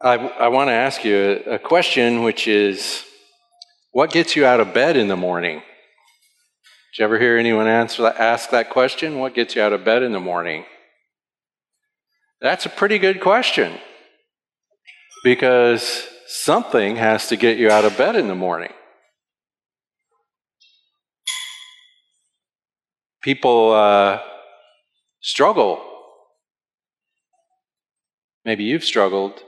I, I want to ask you a, a question, which is what gets you out of bed in the morning? Did you ever hear anyone answer ask that question? What gets you out of bed in the morning? That's a pretty good question because something has to get you out of bed in the morning. People uh, struggle. Maybe you've struggled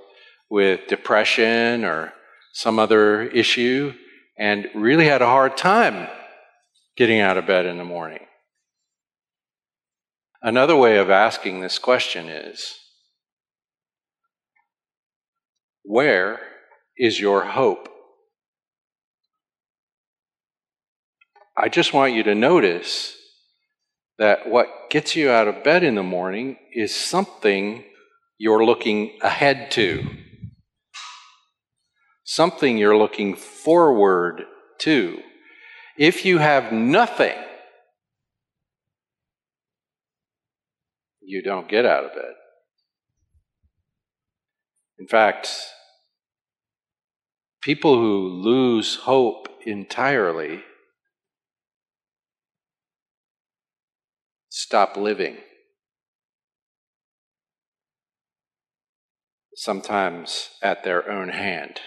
with depression or some other issue and really had a hard time getting out of bed in the morning. Another way of asking this question is Where is your hope? I just want you to notice that what gets you out of bed in the morning is something you're looking ahead to something you're looking forward to. If you have nothing, you don't get out of bed. In fact, people who lose hope entirely stop living. Sometimes at their own hand.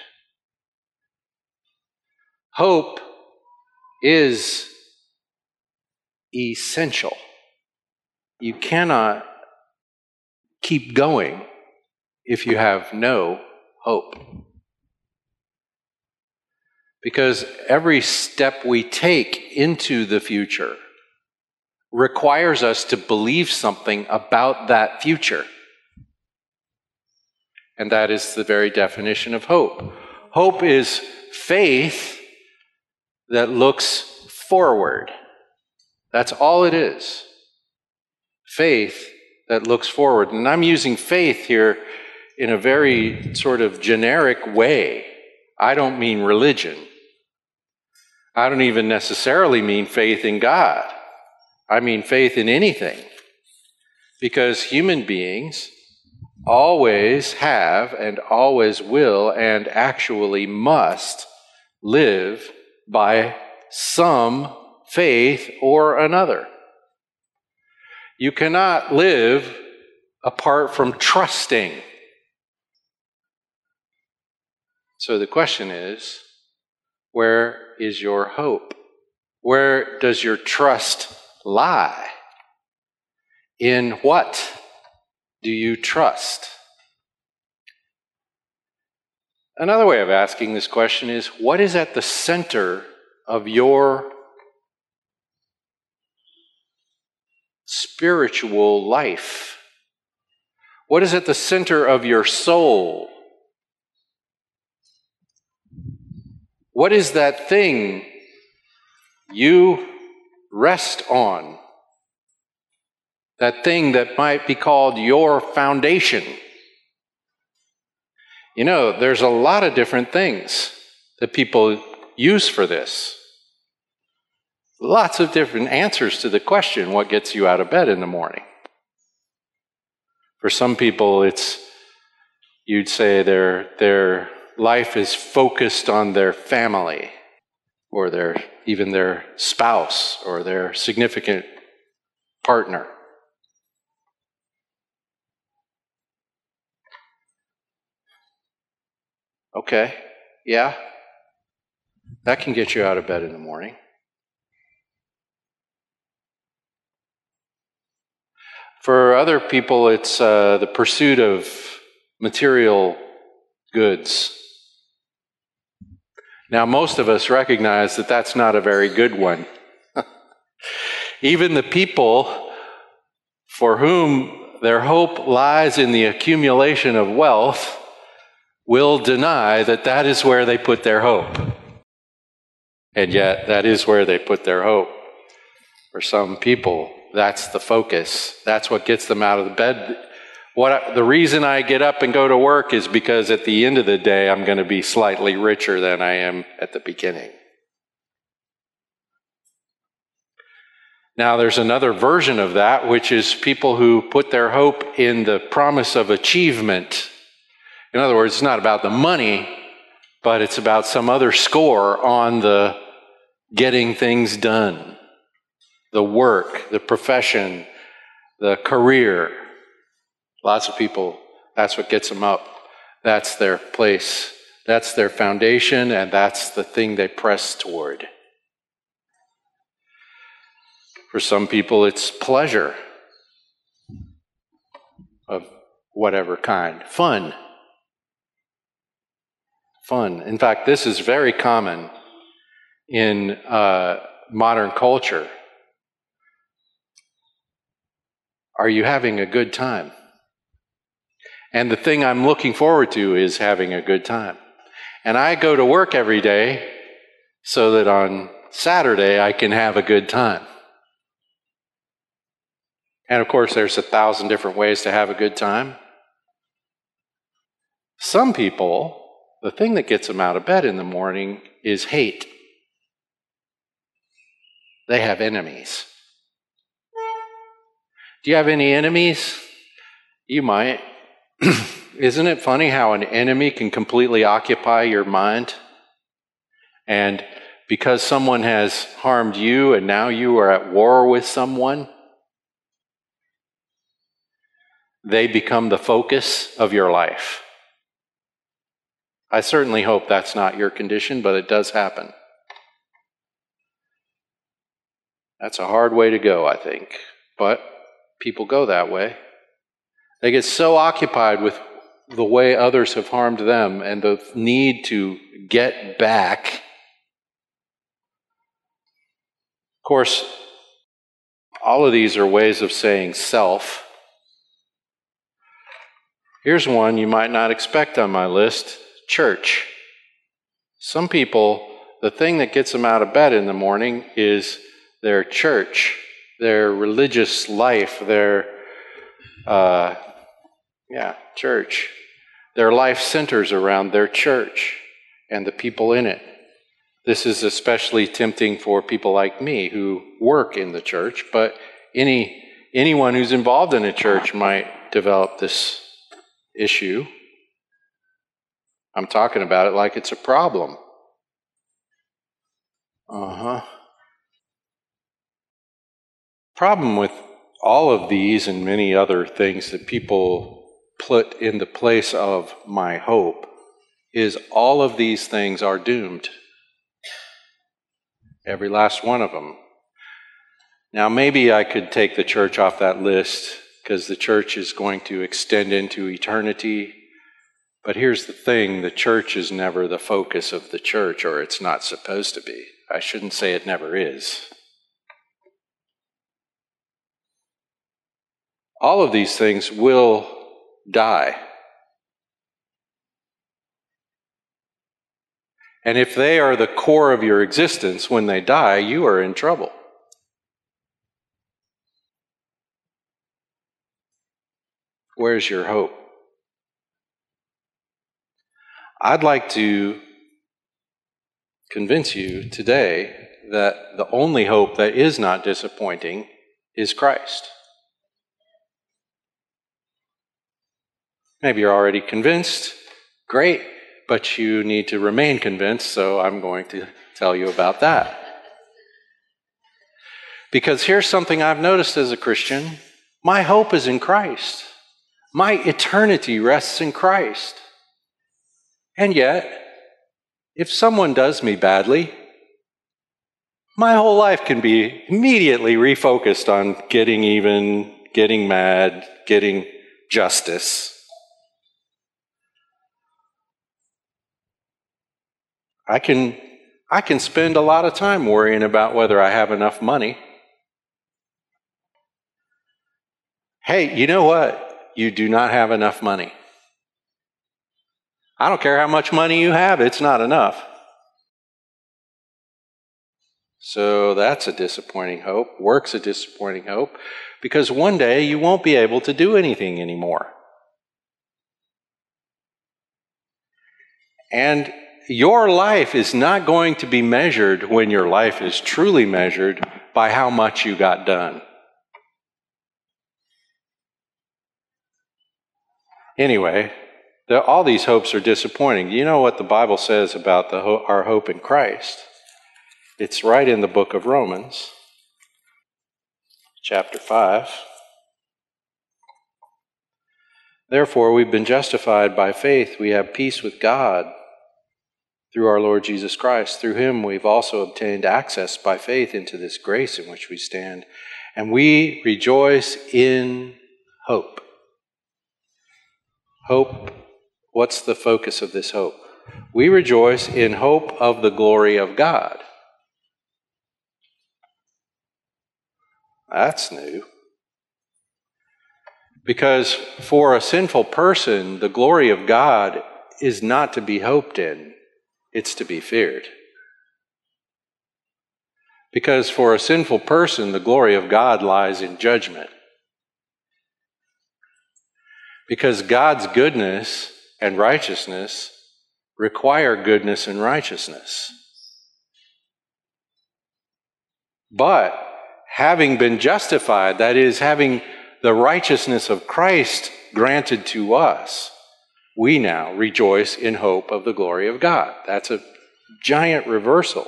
Hope is essential. You cannot keep going if you have no hope. Because every step we take into the future requires us to believe something about that future. And that is the very definition of hope. Hope is faith that looks forward. That's all it is. Faith that looks forward. And I'm using faith here in a very sort of generic way. I don't mean religion. I don't even necessarily mean faith in God. I mean faith in anything. Because human beings always have and always will and actually must live by some faith or another. You cannot live apart from trusting. So the question is where is your hope? Where does your trust lie? In what do you trust? Another way of asking this question is what is at the center of your spiritual life? What is at the center of your soul? What is that thing you rest on? That thing that might be called your foundation? You know, there's a lot of different things that people use for this. Lots of different answers to the question what gets you out of bed in the morning? For some people, it's, you'd say their, their life is focused on their family or their, even their spouse or their significant partner. Okay, yeah, that can get you out of bed in the morning. For other people, it's uh, the pursuit of material goods. Now, most of us recognize that that's not a very good one. Even the people for whom their hope lies in the accumulation of wealth will deny that that is where they put their hope. And yet, that is where they put their hope. For some people, that's the focus. That's what gets them out of the bed. What the reason I get up and go to work is because at the end of the day, I'm going to be slightly richer than I am at the beginning. Now, there's another version of that, which is people who put their hope in the promise of achievement In other words, it's not about the money, but it's about some other score on the getting things done, the work, the profession, the career. Lots of people, that's what gets them up. That's their place. That's their foundation, and that's the thing they press toward. For some people, it's pleasure of whatever kind, fun. Fun. In fact, this is very common in uh, modern culture. Are you having a good time? And the thing I'm looking forward to is having a good time. And I go to work every day so that on Saturday I can have a good time. And of course, there's a thousand different ways to have a good time. Some people, the thing that gets them out of bed in the morning is hate. They have enemies. Do you have any enemies? You might. Isn't it funny how an enemy can completely occupy your mind? And because someone has harmed you and now you are at war with someone, they become the focus of your life. I certainly hope that's not your condition, but it does happen. That's a hard way to go, I think. But people go that way. They get so occupied with the way others have harmed them and the need to get back. Of course, all of these are ways of saying self. Here's one you might not expect on my list church. Some people, the thing that gets them out of bed in the morning is their church, their religious life, their, uh, yeah, church. Their life centers around their church and the people in it. This is especially tempting for people like me who work in the church, but any anyone who's involved in a church might develop this issue. I'm talking about it like it's a problem. Uh huh. Problem with all of these and many other things that people put in the place of my hope is all of these things are doomed. Every last one of them. Now, maybe I could take the church off that list because the church is going to extend into eternity. But here's the thing the church is never the focus of the church, or it's not supposed to be. I shouldn't say it never is. All of these things will die. And if they are the core of your existence when they die, you are in trouble. Where's your hope? I'd like to convince you today that the only hope that is not disappointing is Christ. Maybe you're already convinced. Great. But you need to remain convinced, so I'm going to tell you about that. Because here's something I've noticed as a Christian my hope is in Christ, my eternity rests in Christ. And yet, if someone does me badly, my whole life can be immediately refocused on getting even, getting mad, getting justice. I can, I can spend a lot of time worrying about whether I have enough money. Hey, you know what? You do not have enough money. I don't care how much money you have, it's not enough. So that's a disappointing hope. Work's a disappointing hope because one day you won't be able to do anything anymore. And your life is not going to be measured when your life is truly measured by how much you got done. Anyway, all these hopes are disappointing. You know what the Bible says about the our hope in Christ? It's right in the book of Romans, chapter 5. Therefore, we've been justified by faith. We have peace with God through our Lord Jesus Christ. Through him, we've also obtained access by faith into this grace in which we stand. And we rejoice in hope. Hope What's the focus of this hope? We rejoice in hope of the glory of God. That's new. Because for a sinful person, the glory of God is not to be hoped in, it's to be feared. Because for a sinful person, the glory of God lies in judgment. Because God's goodness and righteousness require goodness and righteousness. But having been justified, that is, having the righteousness of Christ granted to us, we now rejoice in hope of the glory of God. That's a giant reversal.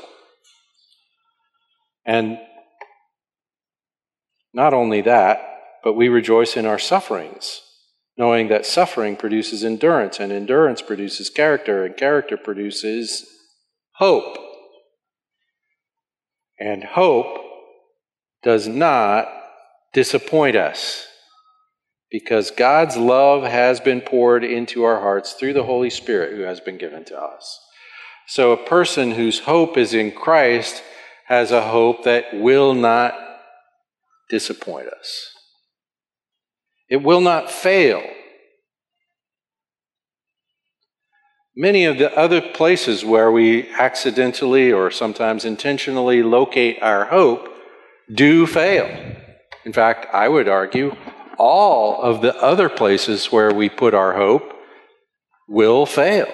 And not only that, but we rejoice in our sufferings knowing that suffering produces endurance, and endurance produces character, and character produces hope. And hope does not disappoint us because God's love has been poured into our hearts through the Holy Spirit who has been given to us. So a person whose hope is in Christ has a hope that will not disappoint us. It will not fail. Many of the other places where we accidentally or sometimes intentionally locate our hope do fail. In fact, I would argue all of the other places where we put our hope will fail.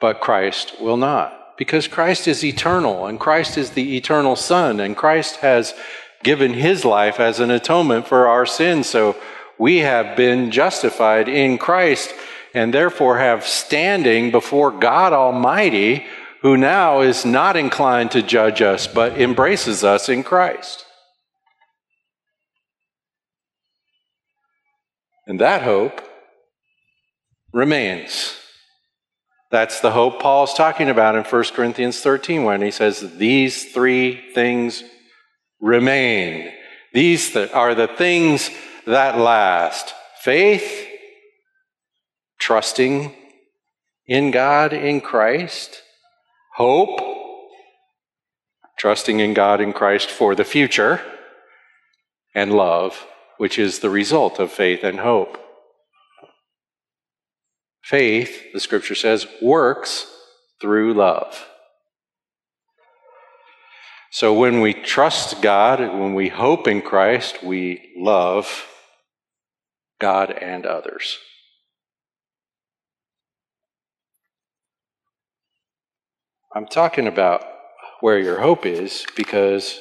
But Christ will not. Because Christ is eternal, and Christ is the eternal Son, and Christ has given his life as an atonement for our sins. So we have been justified in Christ and therefore have standing before God Almighty, who now is not inclined to judge us, but embraces us in Christ. And that hope remains. That's the hope Paul's talking about in 1 Corinthians 13 when he says, These three things remain. These th- are the things that last faith, trusting in God in Christ, hope, trusting in God in Christ for the future, and love, which is the result of faith and hope. Faith, the scripture says, works through love. So when we trust God, when we hope in Christ, we love God and others. I'm talking about where your hope is because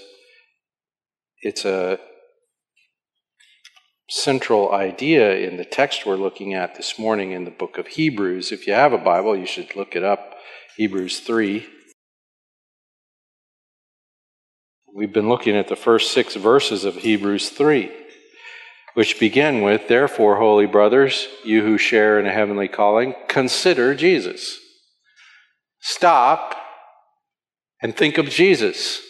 it's a central idea in the text we're looking at this morning in the book of Hebrews. If you have a Bible, you should look it up, Hebrews 3. We've been looking at the first six verses of Hebrews 3, which begin with Therefore, holy brothers, you who share in a heavenly calling, consider Jesus. Stop and think of Jesus.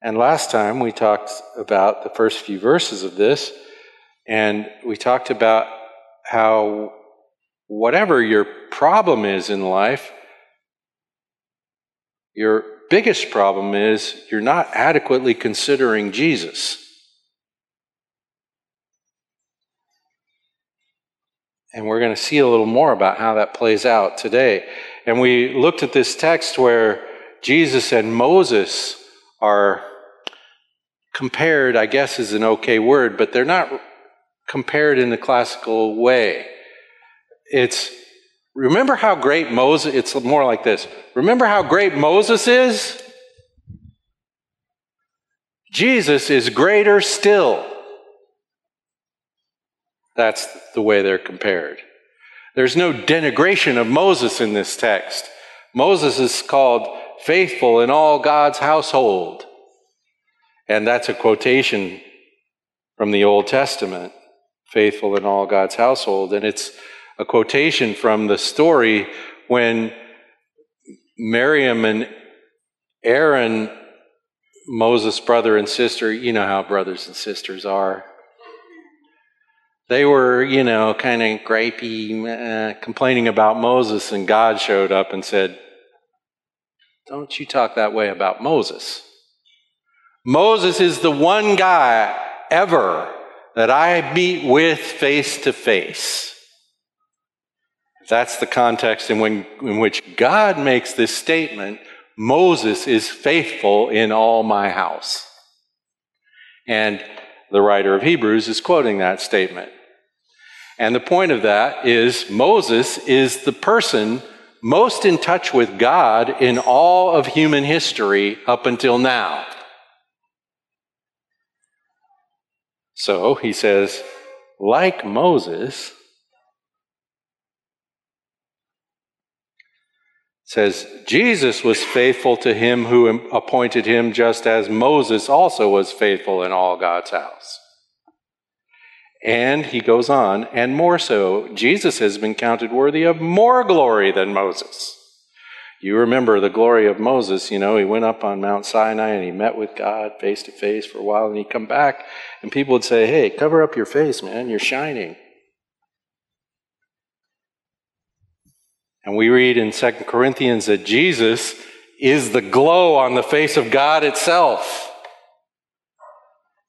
And last time we talked about the first few verses of this, and we talked about how whatever your problem is in life, your biggest problem is you're not adequately considering Jesus. And we're going to see a little more about how that plays out today. And we looked at this text where Jesus and Moses are compared, I guess is an okay word, but they're not compared in the classical way. It's Remember how great Moses, it's more like this. Remember how great Moses is? Jesus is greater still. That's the way they're compared. There's no denigration of Moses in this text. Moses is called faithful in all God's household. And that's a quotation from the Old Testament faithful in all God's household. And it's a quotation from the story when Miriam and Aaron, Moses' brother and sister, you know how brothers and sisters are. They were, you know, kind of gripey, uh, complaining about Moses, and God showed up and said, Don't you talk that way about Moses. Moses is the one guy ever that I meet with face to face. That's the context in, when, in which God makes this statement Moses is faithful in all my house. And the writer of Hebrews is quoting that statement. And the point of that is Moses is the person most in touch with God in all of human history up until now. So he says, like Moses, says Jesus was faithful to him who appointed him just as Moses also was faithful in all God's house. And he goes on, and more so, Jesus has been counted worthy of more glory than Moses. You remember the glory of Moses, you know, he went up on Mount Sinai and he met with God face to face for a while and he'd come back and people would say, Hey, cover up your face, man, you're shining. And we read in 2 Corinthians that Jesus is the glow on the face of God itself.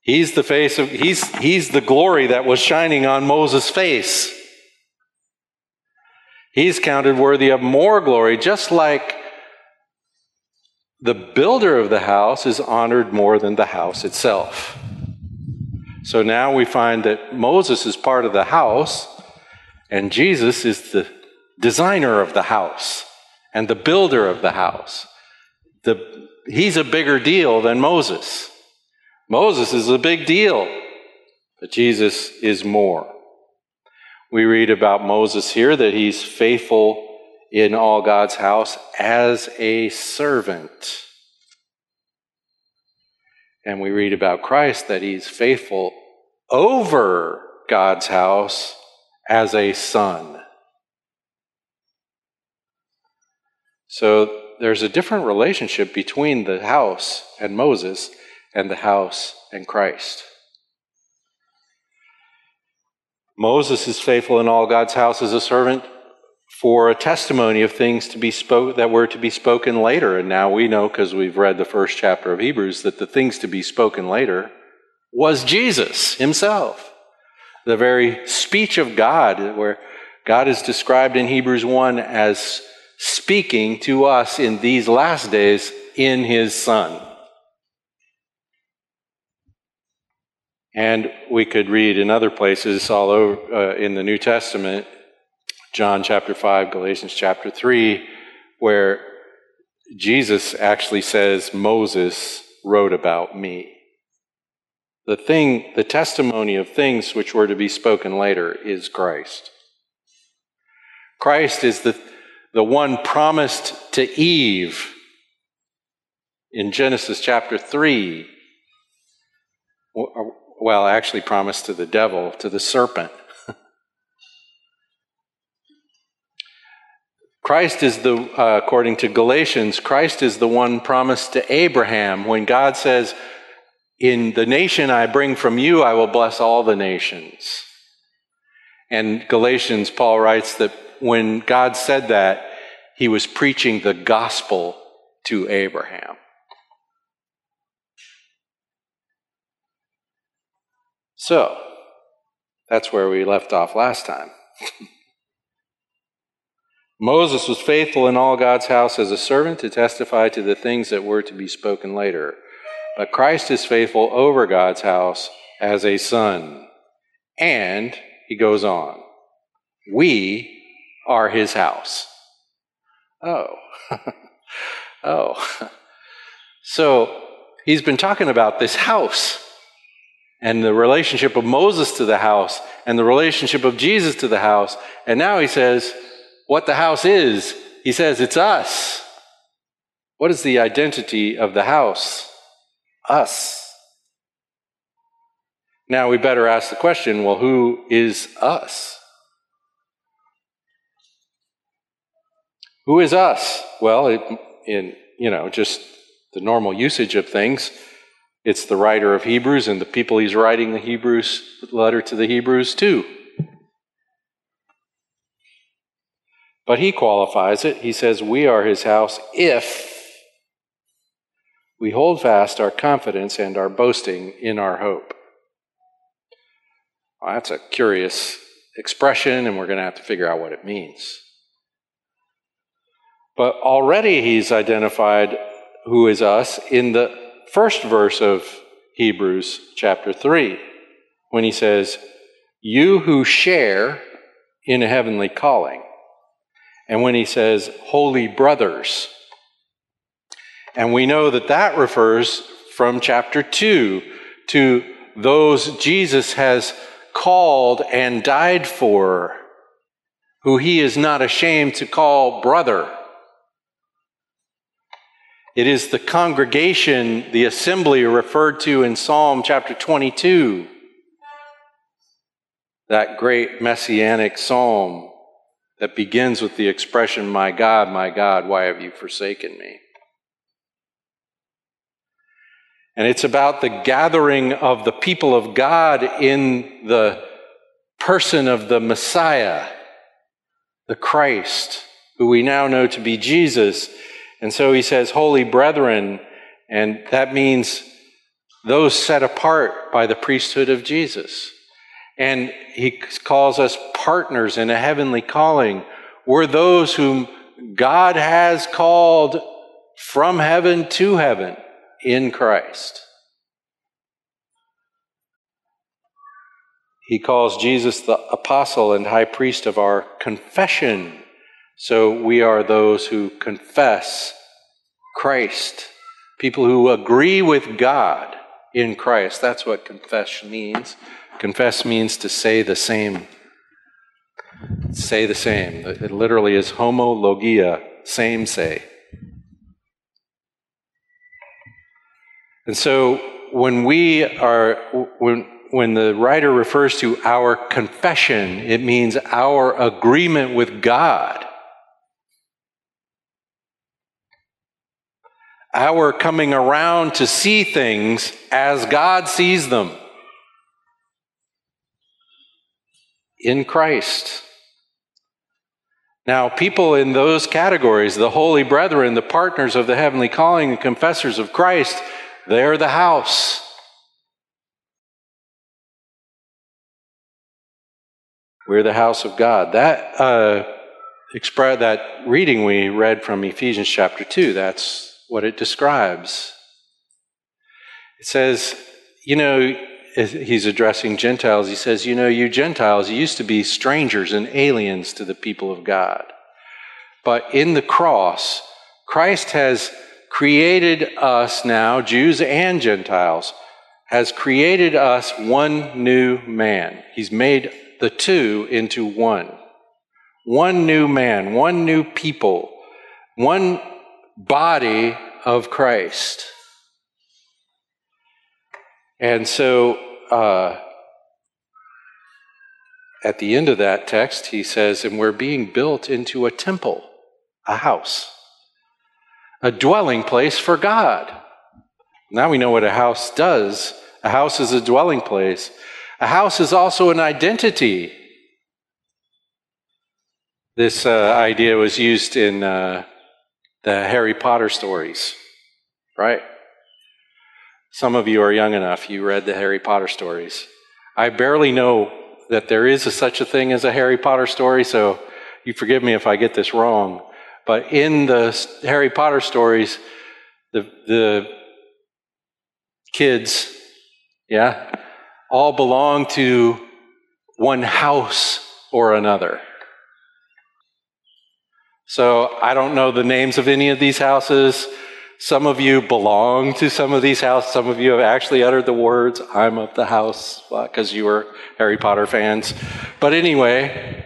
He's the face of he's he's the glory that was shining on Moses' face. He's counted worthy of more glory, just like the builder of the house is honored more than the house itself. So now we find that Moses is part of the house, and Jesus is the designer of the house and the builder of the house. The, he's a bigger deal than Moses. Moses is a big deal, but Jesus is more. We read about Moses here that he's faithful in all God's house as a servant. And we read about Christ that he's faithful over God's house as a son. So there's a different relationship between the house and Moses and the house and Christ. Moses is faithful in all God's house as a servant for a testimony of things to be spoke that were to be spoken later. And now we know because we've read the first chapter of Hebrews that the things to be spoken later was Jesus himself. The very speech of God, where God is described in Hebrews 1 as speaking to us in these last days in his Son. And we could read in other places all over uh, in the New Testament, John chapter 5, Galatians chapter 3, where Jesus actually says, Moses wrote about me. The thing, the testimony of things which were to be spoken later is Christ. Christ is the, the one promised to Eve in Genesis chapter 3 well, actually promised to the devil, to the serpent. Christ is the, uh, according to Galatians, Christ is the one promised to Abraham when God says, In the nation I bring from you, I will bless all the nations. And Galatians, Paul writes that when God said that, he was preaching the gospel to Abraham. So, that's where we left off last time. Moses was faithful in all God's house as a servant to testify to the things that were to be spoken later. But Christ is faithful over God's house as a son. And, he goes on, we are his house. Oh. oh. So, he's been talking about this house and the relationship of Moses to the house and the relationship of Jesus to the house. And now he says, what the house is. He says, it's us. What is the identity of the house? Us. Now we better ask the question well, who is us? Who is us? Well, it, in you know just the normal usage of things, it's the writer of Hebrews and the people he's writing the Hebrews letter to the Hebrews to. But he qualifies it. He says, We are his house if we hold fast our confidence and our boasting in our hope. Well, that's a curious expression, and we're going to have to figure out what it means. But already he's identified who is us in the first verse of Hebrews chapter 3, when he says, You who share in a heavenly calling. And when he says, Holy brothers. And we know that that refers from chapter 2 to those Jesus has called and died for, who he is not ashamed to call brother. It is the congregation, the assembly referred to in Psalm chapter 22, that great messianic psalm that begins with the expression, My God, my God, why have you forsaken me? And it's about the gathering of the people of God in the person of the Messiah, the Christ, who we now know to be Jesus. And so he says, Holy brethren, and that means those set apart by the priesthood of Jesus. And he calls us partners in a heavenly calling. We're those whom God has called from heaven to heaven in Christ. He calls Jesus the apostle and high priest of our confession. So we are those who confess Christ, people who agree with God in Christ. That's what confess means. Confess means to say the same. Say the same. It literally is homologia, same say. And so when we are, when, when the writer refers to our confession, it means our agreement with God. Our coming around to see things as God sees them in Christ. Now, people in those categories, the holy brethren, the partners of the heavenly calling, the confessors of Christ, they're the house. We're the house of God. That uh, express that reading we read from Ephesians chapter two. That's what it describes. It says, you know, he's addressing Gentiles. He says, you know, you Gentiles you used to be strangers and aliens to the people of God, but in the cross, Christ has created us now, Jews and Gentiles, has created us one new man. He's made the two into one. One new man, one new people, one body of Christ. And so, uh, at the end of that text, he says, and we're being built into a temple, a house a dwelling place for God. Now we know what a house does. A house is a dwelling place. A house is also an identity. This uh, idea was used in uh, the Harry Potter stories, right? Some of you are young enough, you read the Harry Potter stories. I barely know that there is a, such a thing as a Harry Potter story, so you forgive me if I get this wrong. But in the Harry Potter stories, the, the kids, yeah, all belong to one house or another. So I don't know the names of any of these houses. Some of you belong to some of these houses. Some of you have actually uttered the words, I'm of the house, uh, because you were Harry Potter fans. But anyway,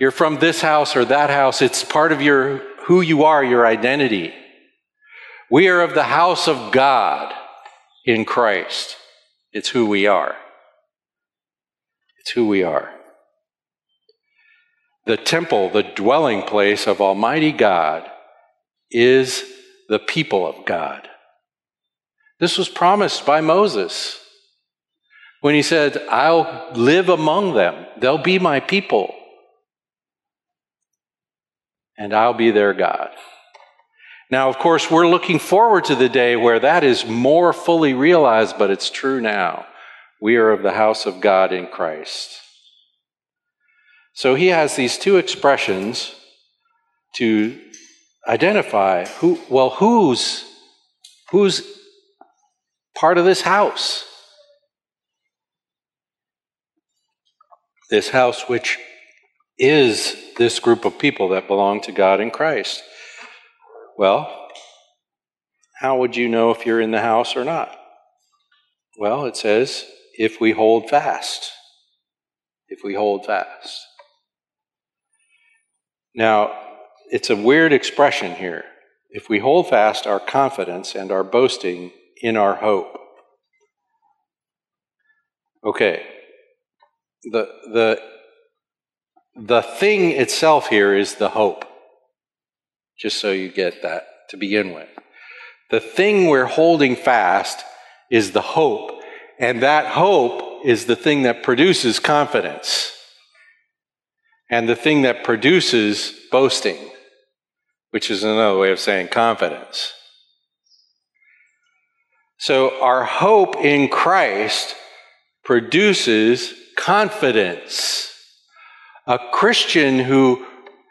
you're from this house or that house. It's part of your who you are, your identity. We are of the house of God in Christ. It's who we are. It's who we are. The temple, the dwelling place of Almighty God, is the people of God. This was promised by Moses when he said, I'll live among them, they'll be my people, and I'll be their God. Now, of course, we're looking forward to the day where that is more fully realized, but it's true now. We are of the house of God in Christ. So he has these two expressions to identify who, well, who's, who's part of this house? This house, which is this group of people that belong to God in Christ. Well, how would you know if you're in the house or not? Well, it says, if we hold fast. If we hold fast. Now, it's a weird expression here. If we hold fast our confidence and our boasting in our hope. Okay. The, the, the thing itself here is the hope just so you get that to begin with. The thing we're holding fast is the hope, and that hope is the thing that produces confidence, and the thing that produces boasting, which is another way of saying confidence. So, our hope in Christ produces confidence. A Christian who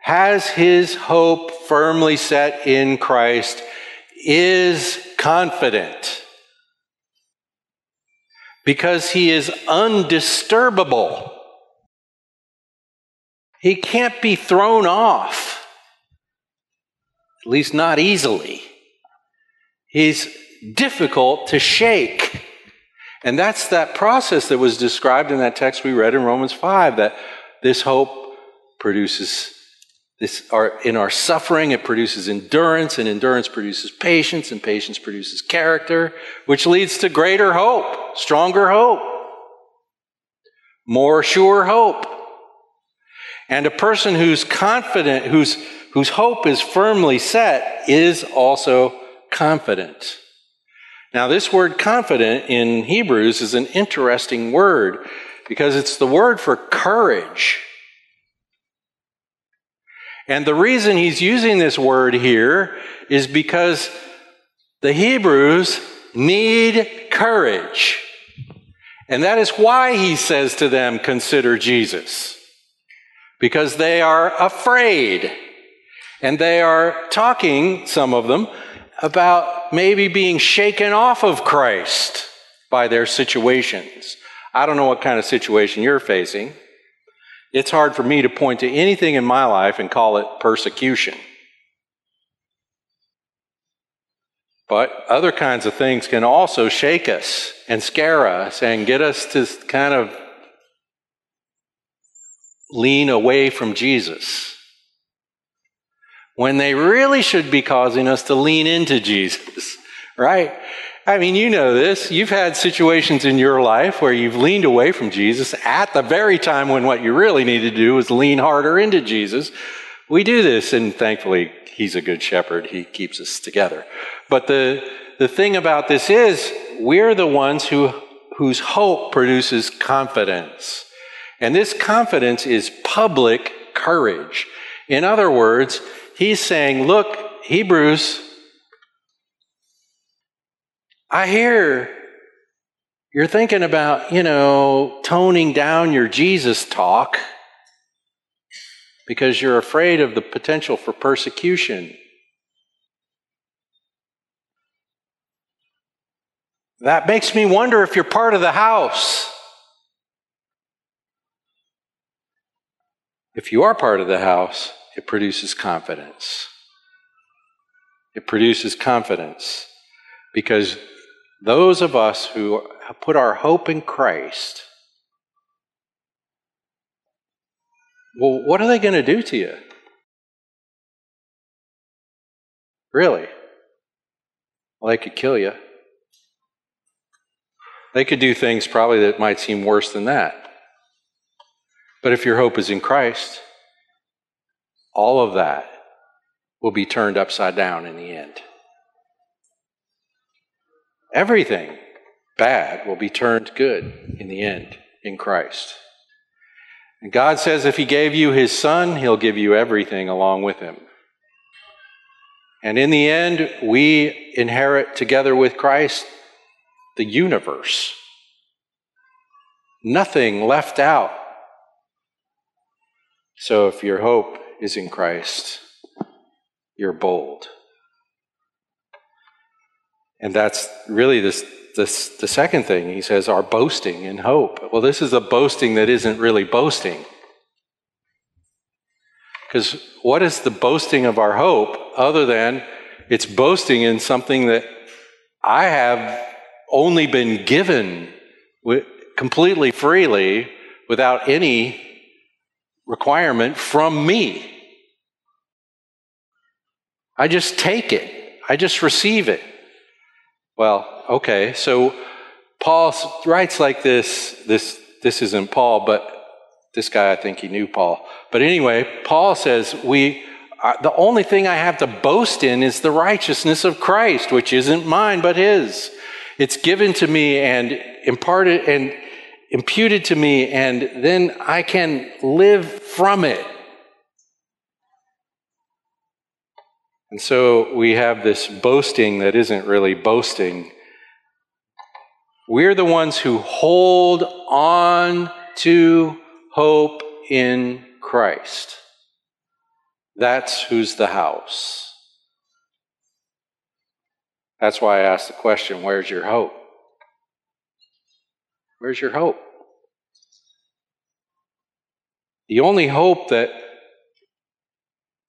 has his hope firmly set in Christ is confident because he is undisturbable. He can't be thrown off, at least not easily. He's difficult to shake. And that's that process that was described in that text we read in Romans 5 that this hope produces this, our, in our suffering, it produces endurance, and endurance produces patience, and patience produces character, which leads to greater hope, stronger hope, more sure hope. And a person who's confident, whose, whose hope is firmly set, is also confident. Now, this word confident in Hebrews is an interesting word because it's the word for courage. And the reason he's using this word here is because the Hebrews need courage. And that is why he says to them, consider Jesus. Because they are afraid. And they are talking, some of them, about maybe being shaken off of Christ by their situations. I don't know what kind of situation you're facing. It's hard for me to point to anything in my life and call it persecution. But other kinds of things can also shake us and scare us and get us to kind of lean away from Jesus when they really should be causing us to lean into Jesus, right? I mean, you know this. You've had situations in your life where you've leaned away from Jesus at the very time when what you really need to do is lean harder into Jesus. We do this, and thankfully, He's a good shepherd. He keeps us together. But the, the thing about this is, we're the ones who, whose hope produces confidence. And this confidence is public courage. In other words, he's saying, look, Hebrews, I hear you're thinking about, you know, toning down your Jesus talk because you're afraid of the potential for persecution. That makes me wonder if you're part of the house. If you are part of the house, it produces confidence. It produces confidence because those of us who put our hope in Christ, well, what are they going to do to you? Really? Well, they could kill you. They could do things probably that might seem worse than that. But if your hope is in Christ, all of that will be turned upside down in the end. Everything bad will be turned good in the end in Christ. And God says if He gave you His Son, He'll give you everything along with Him. And in the end, we inherit together with Christ the universe. Nothing left out. So if your hope is in Christ, you're bold. And that's really this, this, the second thing. He says, our boasting in hope. Well, this is a boasting that isn't really boasting. Because what is the boasting of our hope other than it's boasting in something that I have only been given completely freely without any requirement from me. I just take it, I just receive it. Well, okay, so Paul writes like this. This, this isn't Paul, but this guy, I think he knew Paul. But anyway, Paul says, we, uh, the only thing I have to boast in is the righteousness of Christ, which isn't mine, but his. It's given to me and imparted and imputed to me, and then I can live from it. And so we have this boasting that isn't really boasting. We're the ones who hold on to hope in Christ. That's who's the house. That's why I asked the question where's your hope? Where's your hope? The only hope that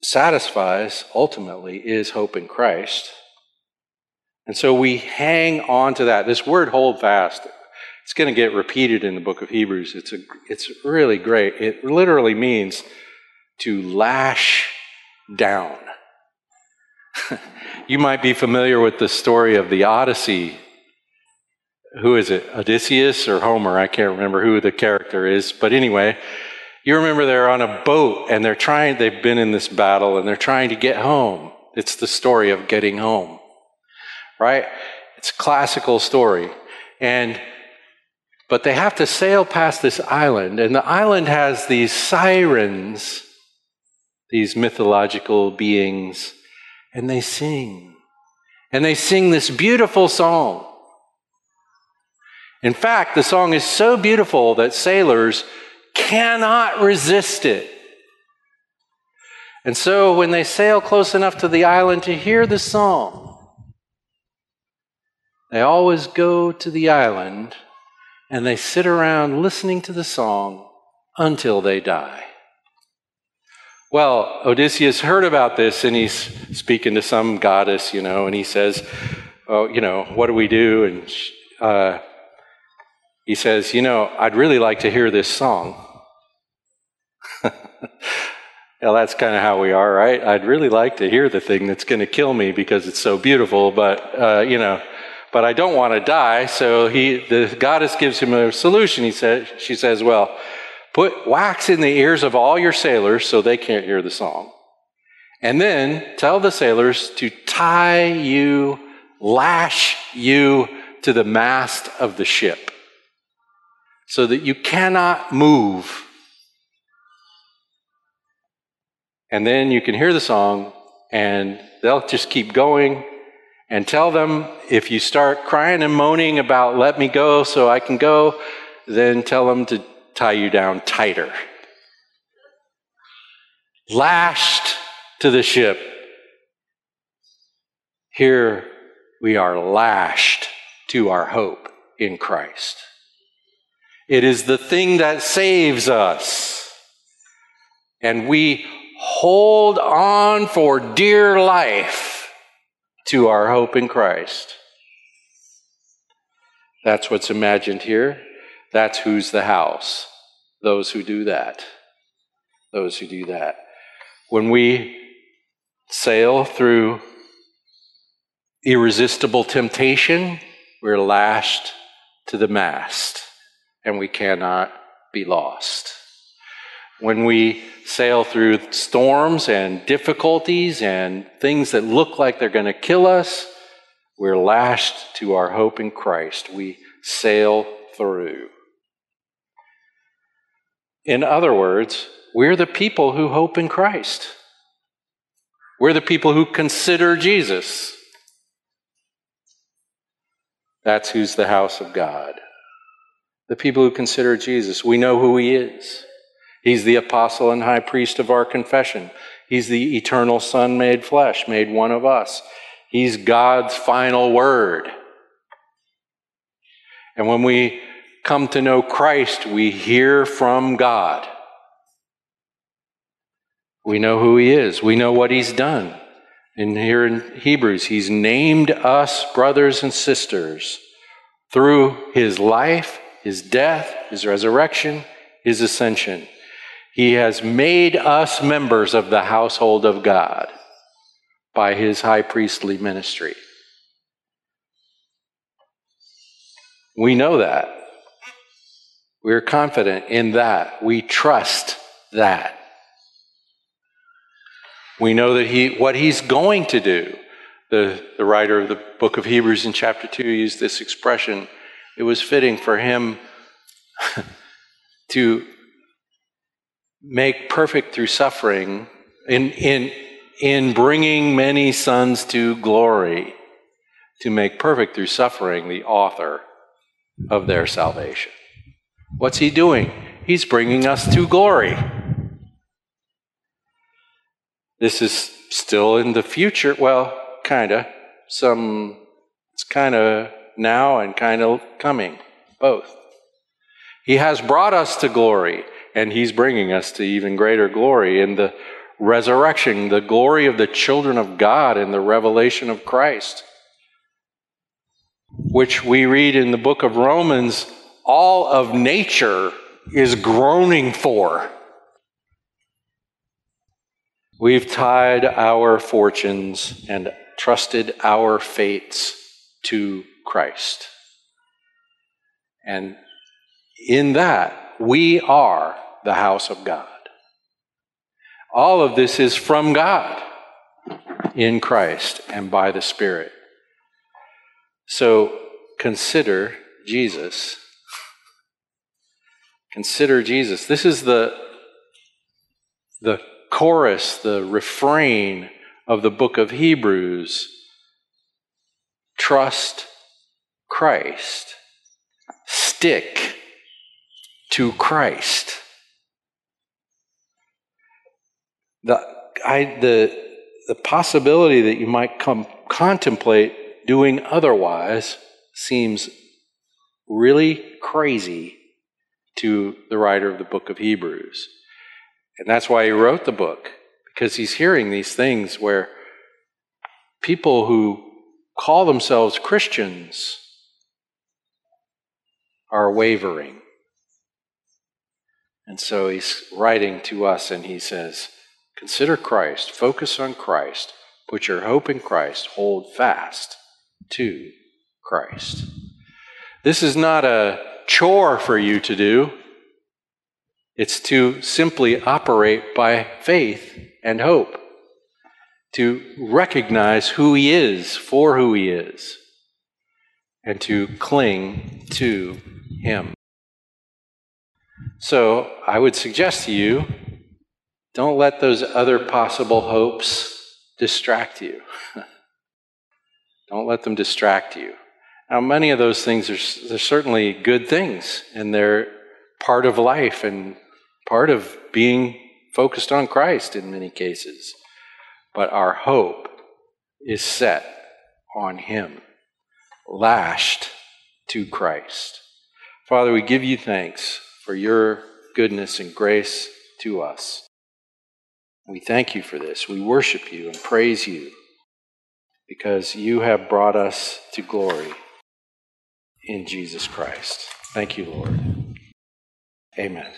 satisfies ultimately is hope in Christ. And so we hang on to that. This word hold fast, it's going to get repeated in the book of Hebrews. It's, a, it's really great. It literally means to lash down. You might be familiar with the story of the Odyssey. Who is it? Odysseus or Homer? I can't remember who the character is. But anyway, you remember they're on a boat and they're trying, they've been in this battle and they're trying to get home. It's the story of getting home, right? It's a classical story. And, but they have to sail past this island and the island has these sirens, these mythological beings and they sing. And they sing this beautiful song. In fact, the song is so beautiful that sailors cannot resist it. And so when they sail close enough to the island to hear the song, they always go to the island and they sit around listening to the song until they die. Well, Odysseus heard about this and he's speaking to some goddess, you know, and he says, Oh, you know, what do we do? And uh, he says, You know, I'd really like to hear this song. well, that's kind of how we are, right? I'd really like to hear the thing that's going to kill me because it's so beautiful, but, uh, you know, but I don't want to die. So he, the goddess gives him a solution. He says, she says, well, Put wax in the ears of all your sailors so they can't hear the song. And then tell the sailors to tie you, lash you to the mast of the ship so that you cannot move. And then you can hear the song and they'll just keep going and tell them if you start crying and moaning about let me go so I can go, then tell them to tie you down tighter. Lashed to the ship. Here we are lashed to our hope in Christ. It is the thing that saves us. And we hold on for dear life to our hope in Christ. That's what's imagined here. That's who's the house. Those who do that. Those who do that. When we sail through irresistible temptation, we're lashed to the mast and we cannot be lost. When we sail through storms and difficulties and things that look like they're going to kill us, we're lashed to our hope in Christ. We sail through. In other words, we're the people who hope in Christ. We're the people who consider Jesus. That's who's the house of God. The people who consider Jesus. We know who he is. He's the apostle and high priest of our confession. He's the eternal Son made flesh, made one of us. He's God's final word. And when we come to know Christ, we hear from God. We know who He is, we know what He's done. And here in Hebrews, He's named us brothers and sisters through His life, His death, His resurrection, His ascension. He has made us members of the household of God by His high priestly ministry. We know that. We're confident in that. We trust that. We know that he, what he's going to do. The, the writer of the book of Hebrews in chapter 2 used this expression. It was fitting for him to make perfect through suffering in, in, in bringing many sons to glory, to make perfect through suffering the author of their salvation. What's he doing? He's bringing us to glory. This is still in the future. Well, kind of. Some, it's kind of now and kind of coming, both. He has brought us to glory, and He's bringing us to even greater glory in the resurrection, the glory of the children of God in the revelation of Christ, which we read in the book of Romans, all of nature is groaning for. We've tied our fortunes and trusted our fates to Christ. And in that, we are the house of God. All of this is from God in Christ and by the Spirit. So consider Jesus. Consider Jesus. This is the, the chorus, the refrain of the book of Hebrews trust Christ, stick to Christ. The, I, the, the possibility that you might come contemplate doing otherwise seems really crazy to the writer of the book of Hebrews. And that's why he wrote the book, because he's hearing these things where people who call themselves Christians are wavering. And so he's writing to us and he says, Consider Christ, focus on Christ, put your hope in Christ, hold fast to Christ. This is not a chore for you to do. It's to simply operate by faith and hope, to recognize who He is for who He is, and to cling to Him. So I would suggest to you don't let those other possible hopes distract you. don't let them distract you. Now, many of those things are they're certainly good things, and they're part of life and part of being focused on Christ in many cases. But our hope is set on Him, lashed to Christ. Father, we give you thanks for your goodness and grace to us. We thank you for this. We worship you and praise you. because you have brought us to glory in Jesus Christ. Thank you, Lord. Amen.